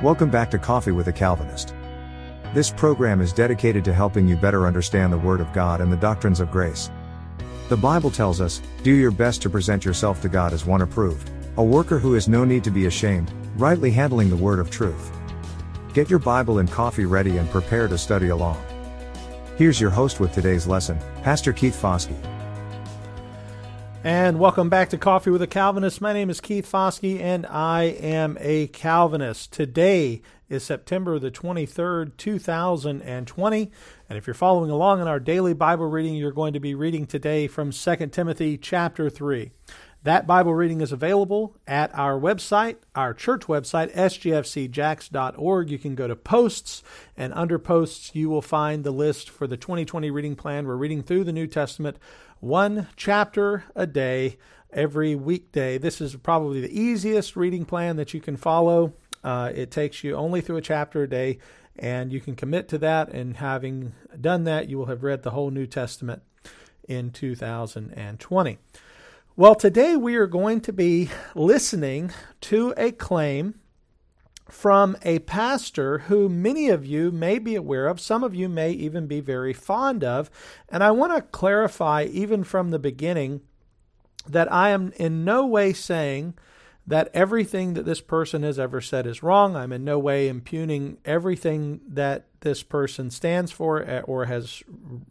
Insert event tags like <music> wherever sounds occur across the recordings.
Welcome back to Coffee with a Calvinist. This program is dedicated to helping you better understand the Word of God and the doctrines of grace. The Bible tells us, do your best to present yourself to God as one approved, a worker who has no need to be ashamed, rightly handling the Word of truth. Get your Bible and coffee ready and prepare to study along. Here's your host with today's lesson, Pastor Keith Foskey. And welcome back to Coffee with a Calvinist. My name is Keith Foskey, and I am a Calvinist. Today is September the 23rd, 2020. And if you're following along in our daily Bible reading, you're going to be reading today from 2 Timothy chapter 3. That Bible reading is available at our website, our church website, sgfcjax.org. You can go to posts, and under posts, you will find the list for the 2020 reading plan. We're reading through the New Testament one chapter a day every weekday. This is probably the easiest reading plan that you can follow. Uh, it takes you only through a chapter a day, and you can commit to that. And having done that, you will have read the whole New Testament in 2020. Well, today we are going to be listening to a claim from a pastor who many of you may be aware of, some of you may even be very fond of. And I want to clarify, even from the beginning, that I am in no way saying that everything that this person has ever said is wrong. I'm in no way impugning everything that this person stands for eh, or has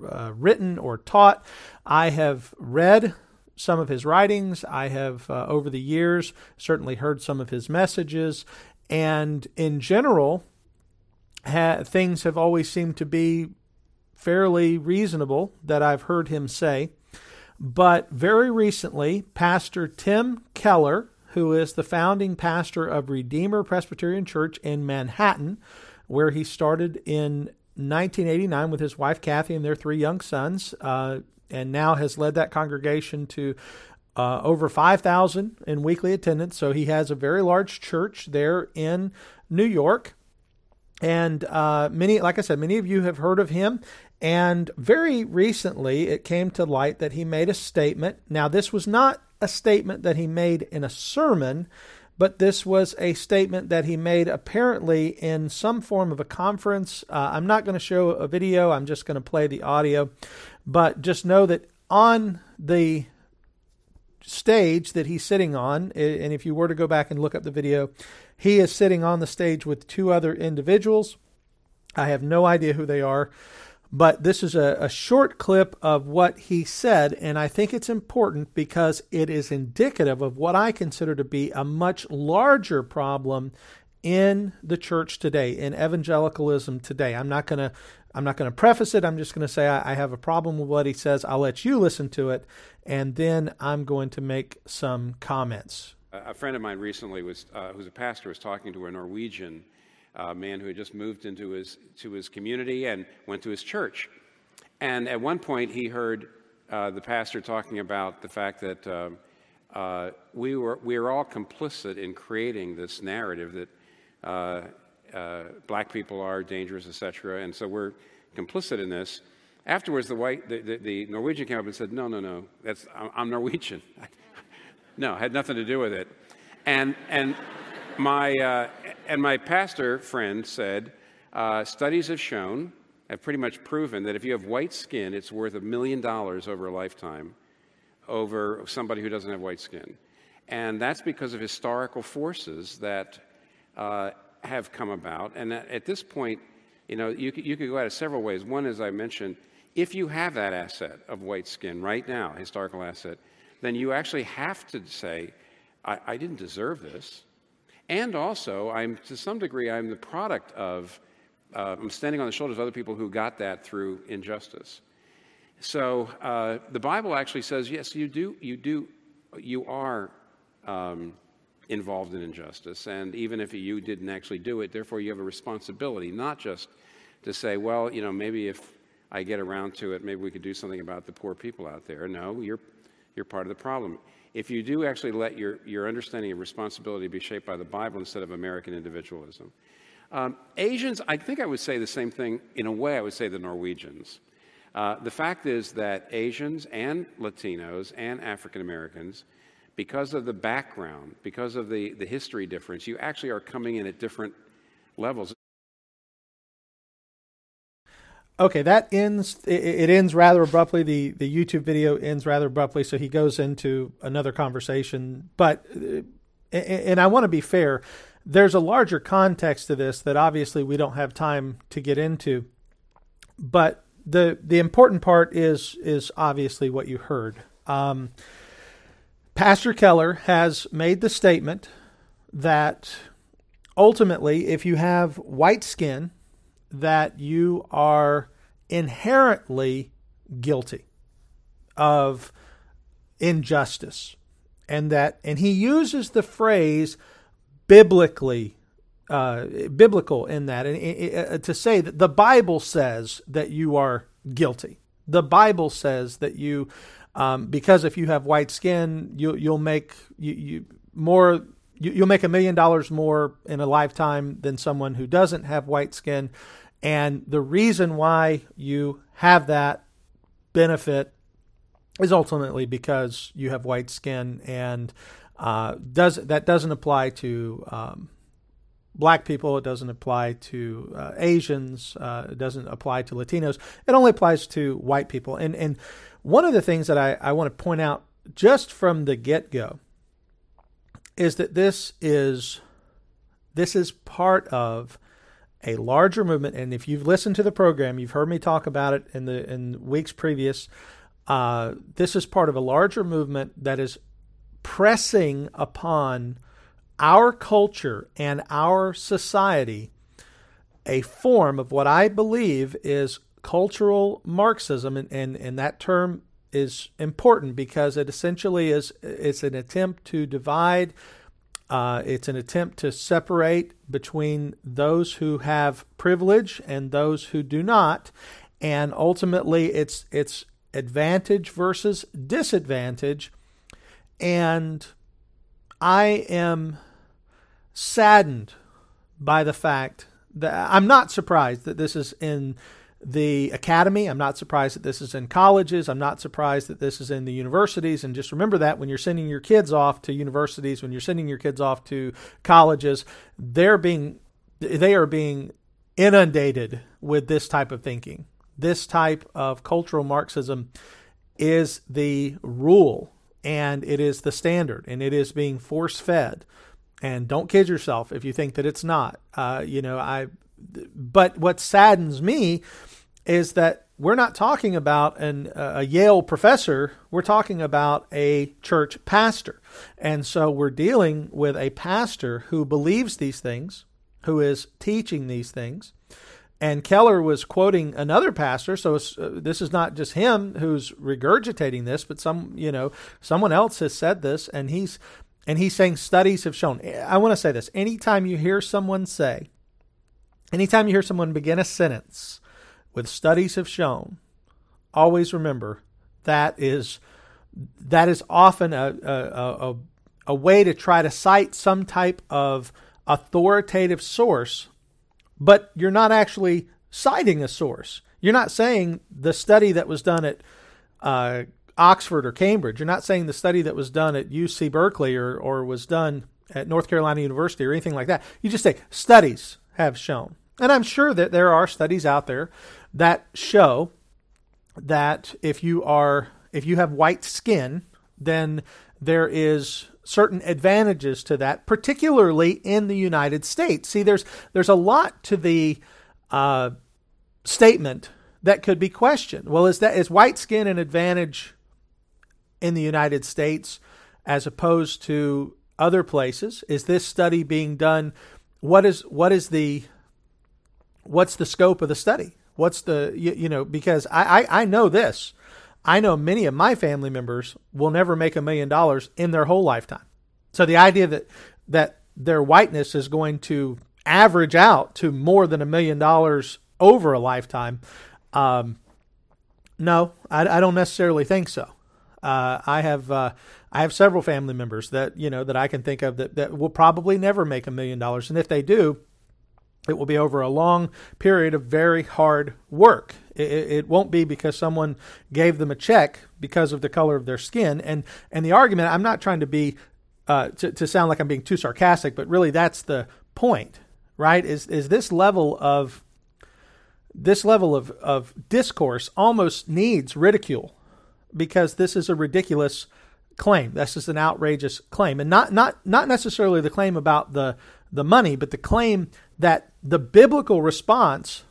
uh, written or taught. I have read some of his writings. I have, uh, over the years, certainly heard some of his messages. And in general, ha- things have always seemed to be fairly reasonable that I've heard him say. But very recently, Pastor Tim Keller, who is the founding pastor of Redeemer Presbyterian Church in Manhattan, where he started in 1989 with his wife Kathy and their three young sons. Uh, and now has led that congregation to uh, over 5,000 in weekly attendance. So he has a very large church there in New York. And uh, many, like I said, many of you have heard of him. And very recently, it came to light that he made a statement. Now, this was not a statement that he made in a sermon, but this was a statement that he made apparently in some form of a conference. Uh, I'm not going to show a video, I'm just going to play the audio. But just know that on the stage that he's sitting on, and if you were to go back and look up the video, he is sitting on the stage with two other individuals. I have no idea who they are, but this is a, a short clip of what he said, and I think it's important because it is indicative of what I consider to be a much larger problem in the church today, in evangelicalism today. I'm not going to I'm not going to preface it. I'm just going to say I, have a problem with what he says. I'll let you listen to it, and then I'm going to make some comments. A friend of mine recently was, uh, who's a pastor, was talking to a Norwegian uh, man who had just moved into his to his community and went to his church. And at one point, he heard uh, the pastor talking about the fact that um, uh, we were we are all complicit in creating this narrative that uh, uh, black people are dangerous, etc. And so we're complicit in this. Afterwards, the white, the, the, the Norwegian came up and said, "No, no, no, that's I'm, Norwegian. <laughs> no, had nothing to do with it." And and my uh, and my pastor friend said, uh, studies have shown, have pretty much proven that if you have white skin, it's worth a million dollars over a lifetime over somebody who doesn't have white skin. And that's because of historical forces that uh, have come about. And at this point, you know, you you could go at it several ways. One, as I mentioned, if you have that asset of white skin right now, historical asset, then you actually have to say, I, I didn't deserve this. And also, I'm to some degree, I'm the product of, uh, I'm standing on the shoulders of other people who got that through injustice. So uh, the Bible actually says, yes, you do, you do, you are um, involved in injustice. And even if you didn't actually do it, therefore you have a responsibility, not just to say, well, you know, maybe if I get around to it, maybe we could do something about the poor people out there. No, you're, you're part of the problem. If you do actually let your, your understanding of responsibility be shaped by the Bible instead of American individualism. Um, Asians, I think I would say the same thing in a way I would say the Norwegians. Uh, the fact is that Asians and Latinos and African Americans because of the background, because of the, the history difference, you actually are coming in at different levels. Okay, that ends. It, ends rather abruptly. The the YouTube video ends rather abruptly, so he goes into another conversation. But, uh, and I want to be fair. There's a larger context to this that obviously we don't have time to get into. But the the important part is is obviously what you heard. Um, Pastor Keller has made the statement that ultimately, if you have white skin, that you are inherently guilty of injustice. And that and he uses the phrase biblically uh, biblical in that. And uh, to say that the bible says that you are guilty. The bible says that you um, because if you have white skin you, you'll make you, you more you, will make a million dollars more in a lifetime than someone who doesn't have white skin. And the reason why you have that benefit is ultimately because you have white skin, and uh, does that doesn't apply to um, black people. It doesn't apply to uh, Asians. Uh, it doesn't apply to Latinos. It only applies to white people. And and one of the things that I, I want to point out just from the get go is that this is this is part of a larger movement and if you've listened to the program you've heard me talk about it in the in weeks previous uh, this is part of a larger movement that is pressing upon our culture and our society a form of what I believe is cultural Marxism, and, and, and that term is important because it essentially is it's an attempt to divide. Uh, it's an attempt to separate between those who have privilege and those who do not, and ultimately it's it's advantage versus disadvantage. And I am saddened by the fact that I'm not surprised that this is in the academy. I'm not surprised that this is in colleges. I'm not surprised that this is in the universities. And just remember that when you're sending your kids off to universities, when you're sending your kids off to colleges, they're being they are being inundated with this type of thinking. This type of cultural Marxism is the rule and it is the standard and it is being force fed. And don't kid yourself if you think that it's not. Uh, you know, I but what saddens me is that we're not talking about an, a Yale professor. We're talking about a church pastor. And so we're dealing with a pastor who believes these things, who is teaching these things. And Keller was quoting another pastor, so uh, this is not just him who's regurgitating this, but some, you know, someone else has said this, and he's and he's saying studies have shown. I want to say this: anytime you hear someone say Anytime you hear someone begin a sentence with studies have shown, always remember that is that is often a, a, a, a way to try to cite some type of authoritative source, but you're not actually citing a source. You're not saying the study that was done at uh, Oxford or Cambridge. You're not saying the study that was done at UC Berkeley or, or was done at North Carolina University or anything like that. You just say studies have shown. And I'm sure that there are studies out there that show that if you are if you have white skin, then there is certain advantages to that, particularly in the United States. See, there's there's a lot to the uh, statement that could be questioned. Well, is that is white skin an advantage in the United States as opposed to other places? Is this study being done? What is what is the what's the scope of the study? What's the you, you know because I, I I know this. I know many of my family members will never make a million dollars in their whole lifetime. So the idea that that their whiteness is going to average out to more than a million dollars over a lifetime, um, no, I, I, don't necessarily think so. Uh, I have uh, I have several family members that you know that I can think of that, that will probably never make a million dollars, and if they do, it will be over a long period of very hard work. It, it, won't be because someone gave them a check because of the color of their skin. And and the argument, I'm not trying to be uh, to, to sound like I'm being too sarcastic, but really that's the point. right? Is is this level of this level of, of discourse almost needs ridicule because this is a ridiculous claim. This is an outrageous claim. And not not not necessarily the claim about the the money, but the claim that the biblical response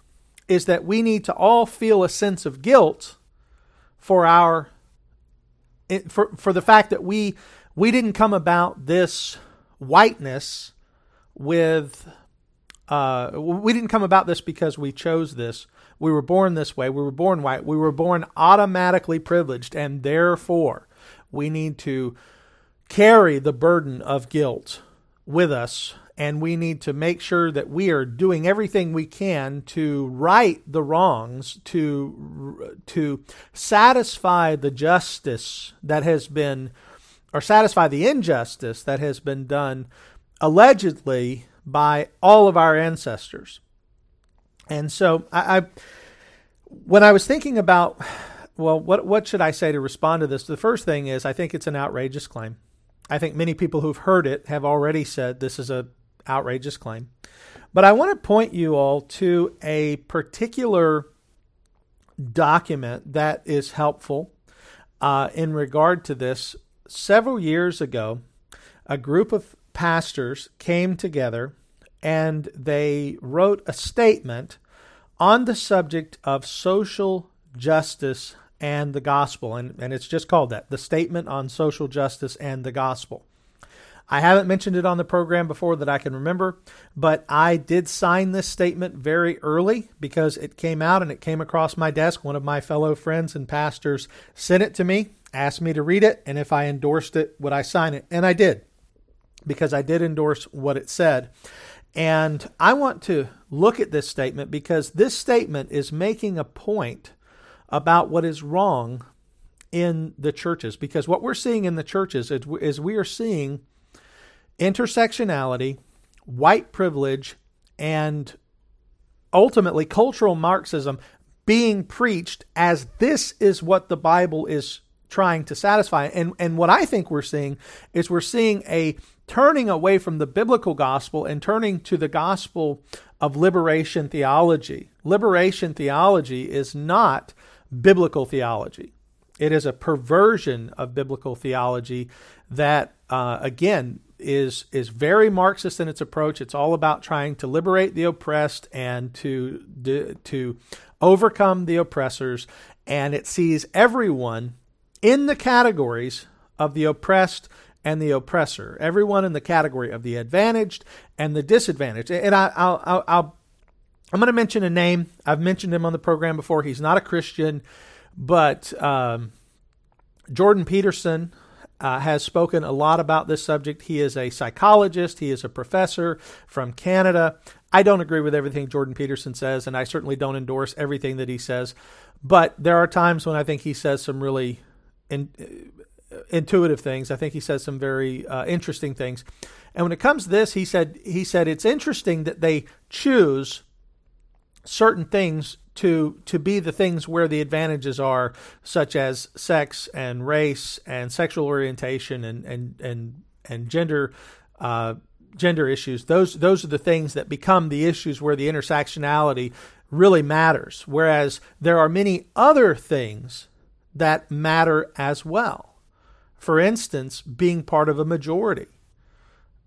is that we need to all feel a sense of guilt for our for for the fact that we we didn't come about this whiteness with uh, we didn't come about this because we chose this. We were born this way. We were born white. We were born automatically privileged, and therefore we need to carry the burden of guilt with us and we need to make sure that we are doing everything we can to right the wrongs to to satisfy the justice that has been or satisfy the injustice that has been done allegedly by all of our ancestors and so I, I when I was thinking about well what what should I say to respond to this the first thing is I think it's an outrageous claim I think many people who've heard it have already said this is a outrageous claim. But I want to point you all to a particular document that is helpful uh, in regard to this. Several years ago, a group of pastors came together and they wrote a statement on the subject of social justice and the gospel. And, and it's just called that the Statement on Social Justice and the Gospel. I haven't mentioned it on the program before that I can remember, but I did sign this statement very early because it came out and it came across my desk. One of my fellow friends and pastors sent it to me, asked me to read it, and if I endorsed it, would I sign it? And I did because I did endorse what it said. And I want to look at this statement because this statement is making a point about what is wrong in the churches. Because what we're seeing in the churches is, we are seeing intersectionality, white privilege, and ultimately cultural Marxism being preached as this is what the Bible is trying to satisfy. And, and what I think we're seeing is we're seeing a turning away from the biblical gospel and turning to the gospel of liberation theology. Liberation theology is not biblical theology. It is a perversion of biblical theology that, uh, again, is is very Marxist in its approach. It's all about trying to liberate the oppressed and to to overcome the oppressors, and it sees everyone in the categories of the oppressed and the oppressor. Everyone in the category of the advantaged and the disadvantaged. And I, I'll, I'll, I'll I'm going to mention a name. I've mentioned him on the program before. He's not a Christian, but um, Jordan Peterson uh, has spoken a lot about this subject. He is a psychologist, he is a professor from Canada. I don't agree with everything Jordan Peterson says, and I certainly don't endorse everything that he says. But there are times when I think he says some really in, uh, intuitive things. I think he says some very uh, interesting things. And when it comes to this, he said he said it's interesting that they choose certain things to to be the things where the advantages are, such as sex and race and sexual orientation and and and and gender. Uh, gender issues those those are the things that become the issues where the intersectionality really matters whereas there are many other things that matter as well. For instance being part of a majority.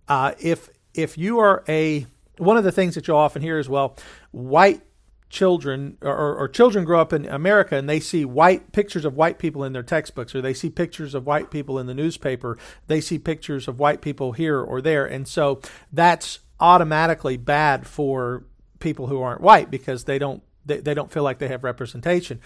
Uh, if if you are a one of the things that you'll often hear is well white children or, or, children grow up in America and they see white pictures of white people in their textbooks or they see pictures of white people in the newspaper they see pictures of white people here or there. And so that's automatically bad for people who aren't white because they don't they, they don't feel like they have representation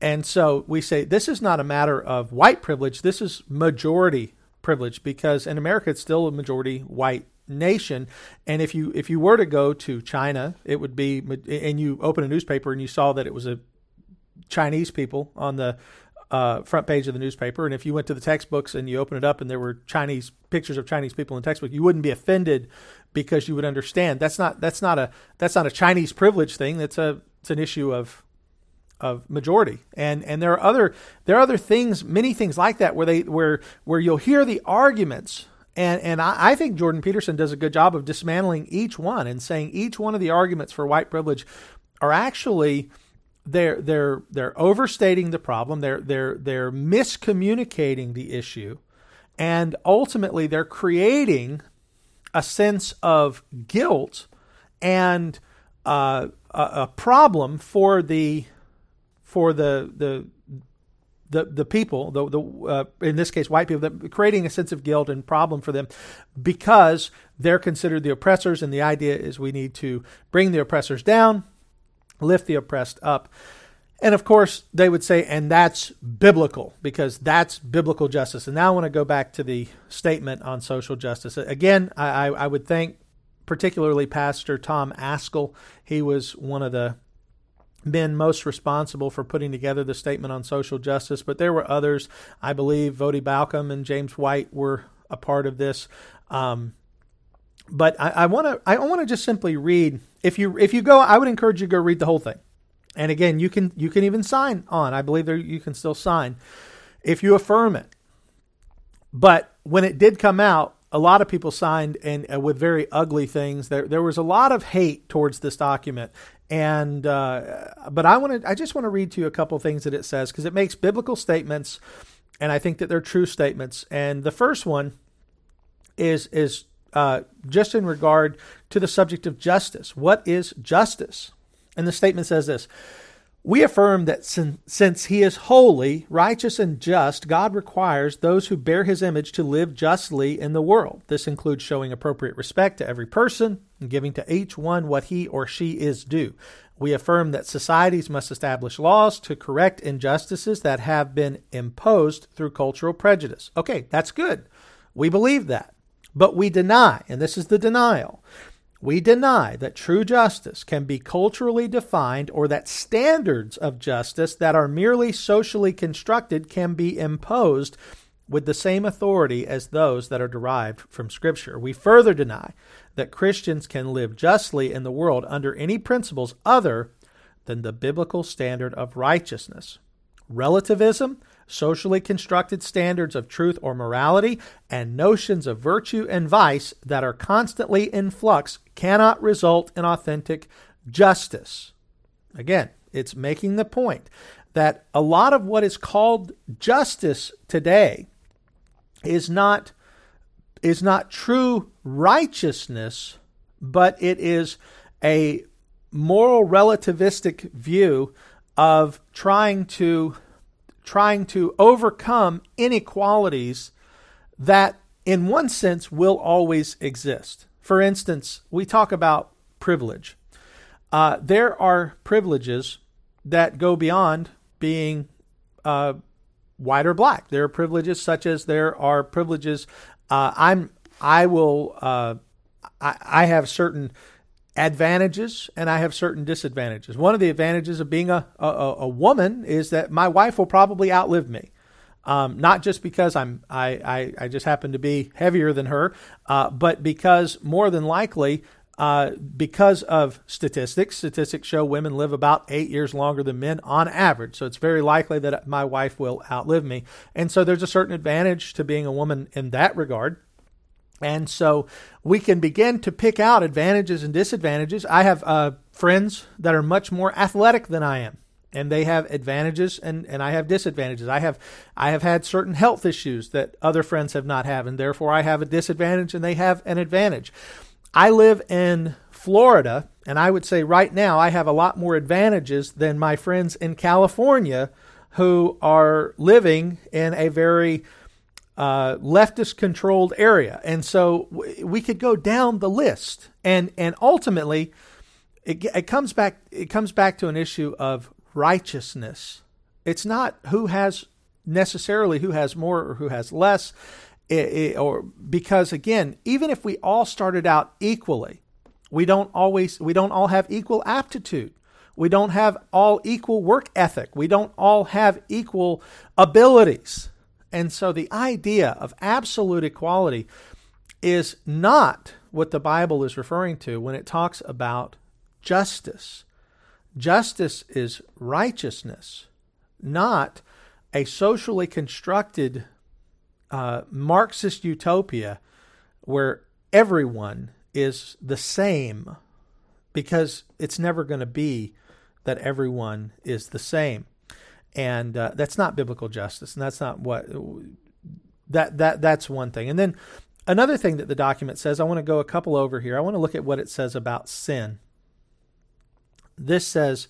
and so we say this is not a matter of white privilege this is majority privilege because in America it's still a majority white nation. And if you if you were to go to China, it would be and you open a newspaper and you saw that it was a Chinese people on the uh, front page of the newspaper. And if you went to the textbooks and you open it up and there were Chinese pictures of Chinese people in the textbook, you wouldn't be offended because you would understand that's not that's not a that's not a Chinese privilege thing. That's a it's an issue of of majority. And and there are other there are other things, many things like that where they where where you'll hear the arguments And, and I, I think Jordan Peterson does a good job of dismantling each one and saying each one of the arguments for white privilege are actually they're they're they're overstating the problem. They're they're they're miscommunicating the issue, and ultimately they're creating a sense of guilt and uh, a, a problem for the for the the the the people, the the uh, in this case white people, that creating a sense of guilt and problem for them because they're considered the oppressors, and the idea is we need to bring the oppressors down, lift the oppressed up. And of course, they would say, and that's biblical because that's biblical justice. And now I want to go back to the statement on social justice. Again, I, I would thank particularly Pastor Tom Ascol. He was one of the men most responsible for putting together the statement on social justice, but there were others. I believe Voddie Baucham and James White were a part of this. Um, but I want to I want to just simply read. If you if you go, I would encourage you to go read the whole thing. And again, you can you can even sign on. I believe there you can still sign if you affirm it. But when it did come out, a lot of people signed and uh, with very ugly things. There there was a lot of hate towards this document, and uh, but I want to I just want to read to you a couple things that it says because it makes biblical statements, and I think that they're true statements. And the first one is is uh, just in regard to the subject of justice. What is justice? And the statement says this we affirm that since he is holy, righteous, and just, God requires those who bear his image to live justly in the world. This includes showing appropriate respect to every person and giving to each one what he or she is due. We affirm that societies must establish laws to correct injustices that have been imposed through cultural prejudice. Okay, that's good. We believe that. But we deny, and this is the denial, we deny that true justice can be culturally defined or that standards of justice that are merely socially constructed can be imposed with the same authority as those that are derived from Scripture. We further deny that Christians can live justly in the world under any principles other than the biblical standard of righteousness. Relativism socially constructed standards of truth or morality, and notions of virtue and vice that are constantly in flux cannot result in authentic justice. Again, it's making the point that a lot of what is called justice today is not is not true righteousness, but it is a moral relativistic view of trying to trying to overcome inequalities that, in one sense, will always exist. For instance, we talk about privilege. Uh, there are privileges that go beyond being uh, white or black. There are privileges such as there are privileges. Uh, I'm I will uh, I, I have certain advantages and I have certain disadvantages. One of the advantages of being a, a, a woman is that my wife will probably outlive me. Um, not just because I'm I, I, I, just happen to be heavier than her, uh, but because more than likely, uh, because of statistics, statistics show women live about eight years longer than men on average. So it's very likely that my wife will outlive me. And so there's a certain advantage to being a woman in that regard. And so we can begin to pick out advantages and disadvantages. I have uh, friends that are much more athletic than I am, and they have advantages and, and I have disadvantages. I have I have had certain health issues that other friends have not had, and therefore I have a disadvantage and they have an advantage. I live in Florida, and I would say right now I have a lot more advantages than my friends in California who are living in a very uh, leftist controlled area. And so we could go down the list. And, and ultimately, it, it, comes back, it comes back to an issue of righteousness. It's not who has necessarily who has more or who has less. It, it, or because again, even if we all started out equally, we don't always we don't all have equal aptitude. We don't have all equal work ethic. We don't all have equal abilities. And so the idea of absolute equality is not what the Bible is referring to when it talks about justice. Justice is righteousness, not a socially constructed uh, Marxist utopia where everyone is the same because it's never going to be that everyone is the same. And uh, that's not biblical justice, and that's not what that that that's one thing. And then another thing that the document says, I want to go a couple over here. I want to look at what it says about sin. This says,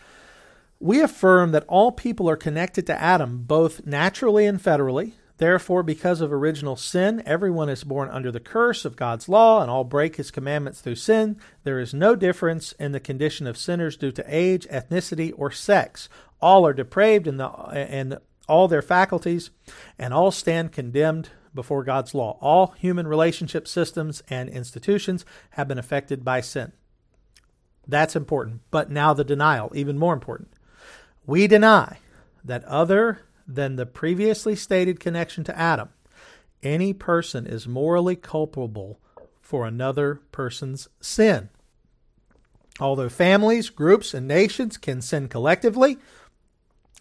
we affirm that all people are connected to Adam both naturally and federally. Therefore, because of original sin, everyone is born under the curse of God's law, and all break his commandments through sin. There is no difference in the condition of sinners due to age, ethnicity, or sex. All are depraved in, the, in all their faculties, and all stand condemned before God's law. All human relationship systems and institutions have been affected by sin. That's important. But now the denial, even more important. We deny that other than the previously stated connection to Adam, any person is morally culpable for another person's sin. Although families, groups, and nations can sin collectively,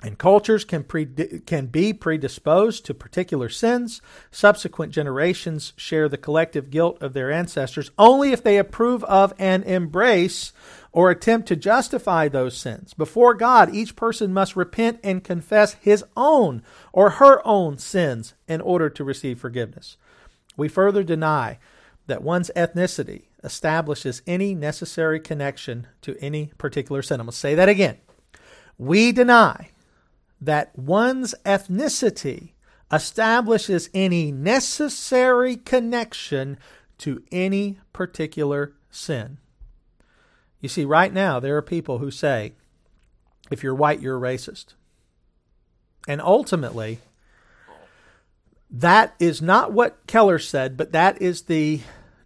and cultures can, pre- can be predisposed to particular sins. Subsequent generations share the collective guilt of their ancestors only if they approve of and embrace or attempt to justify those sins. Before God, each person must repent and confess his own or her own sins in order to receive forgiveness. We further deny that one's ethnicity establishes any necessary connection to any particular sin. I'm going to say that again. We deny that one's ethnicity establishes any necessary connection to any particular sin. You see, right now, there are people who say, if you're white, you're a racist. And ultimately, that is not what Keller said, but that is the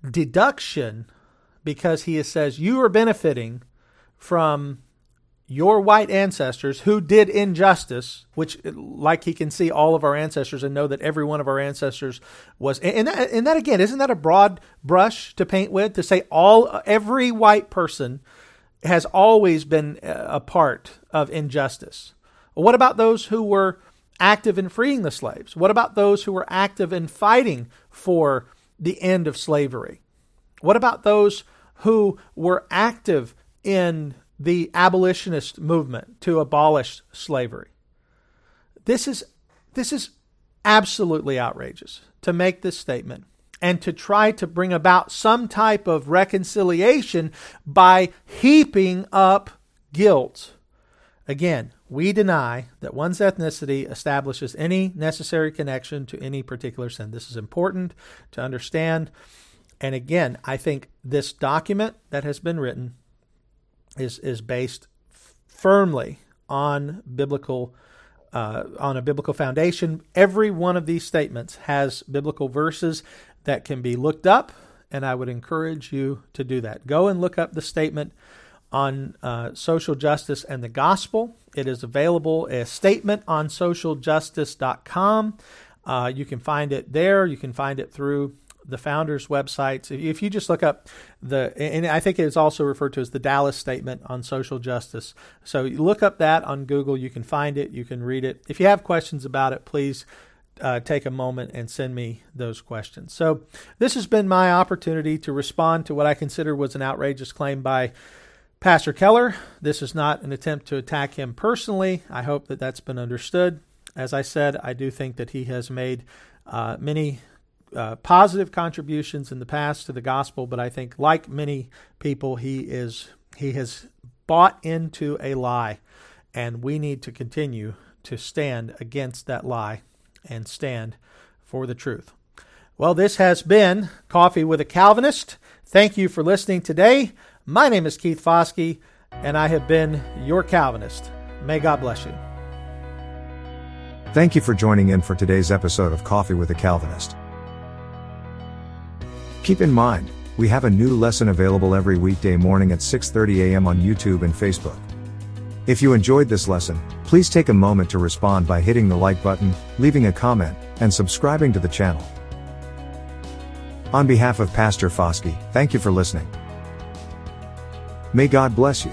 deduction because he says you are benefiting from your white ancestors who did injustice, which, like he can see all of our ancestors and know that every one of our ancestors was, and that, and that again, isn't that a broad brush to paint with to say all every white person has always been a part of injustice? What about those who were active in freeing the slaves? What about those who were active in fighting for the end of slavery? What about those who were active in the abolitionist movement to abolish slavery. This is this is absolutely outrageous to make this statement and to try to bring about some type of reconciliation by heaping up guilt. Again, we deny that one's ethnicity establishes any necessary connection to any particular sin. This is important to understand. And again, I think this document that has been written is is based firmly on biblical uh, on a biblical foundation. Every one of these statements has biblical verses that can be looked up, and I would encourage you to do that. Go and look up the statement on uh, social justice and the gospel. It is available a statement on socialjustice.com. Uh, you can find it there. You can find it through the founders' websites. If you just look up the, and I think it's also referred to as the Dallas Statement on Social Justice. So you look up that on Google. You can find it. You can read it. If you have questions about it, please uh, take a moment and send me those questions. So this has been my opportunity to respond to what I consider was an outrageous claim by. Pastor Keller, this is not an attempt to attack him personally. I hope that that's been understood. As I said, I do think that he has made uh, many uh, positive contributions in the past to the gospel, but I think, like many people, he is he has bought into a lie, and we need to continue to stand against that lie and stand for the truth. Well, this has been Coffee with a Calvinist. Thank you for listening today. My name is Keith Foskey, and I have been your Calvinist. May God bless you. Thank you for joining in for today's episode of Coffee with a Calvinist. Keep in mind, we have a new lesson available every weekday morning at 6:30 a.m. on YouTube and Facebook. If you enjoyed this lesson, please take a moment to respond by hitting the like button, leaving a comment, and subscribing to the channel. On behalf of Pastor Foskey, thank you for listening. May God bless you.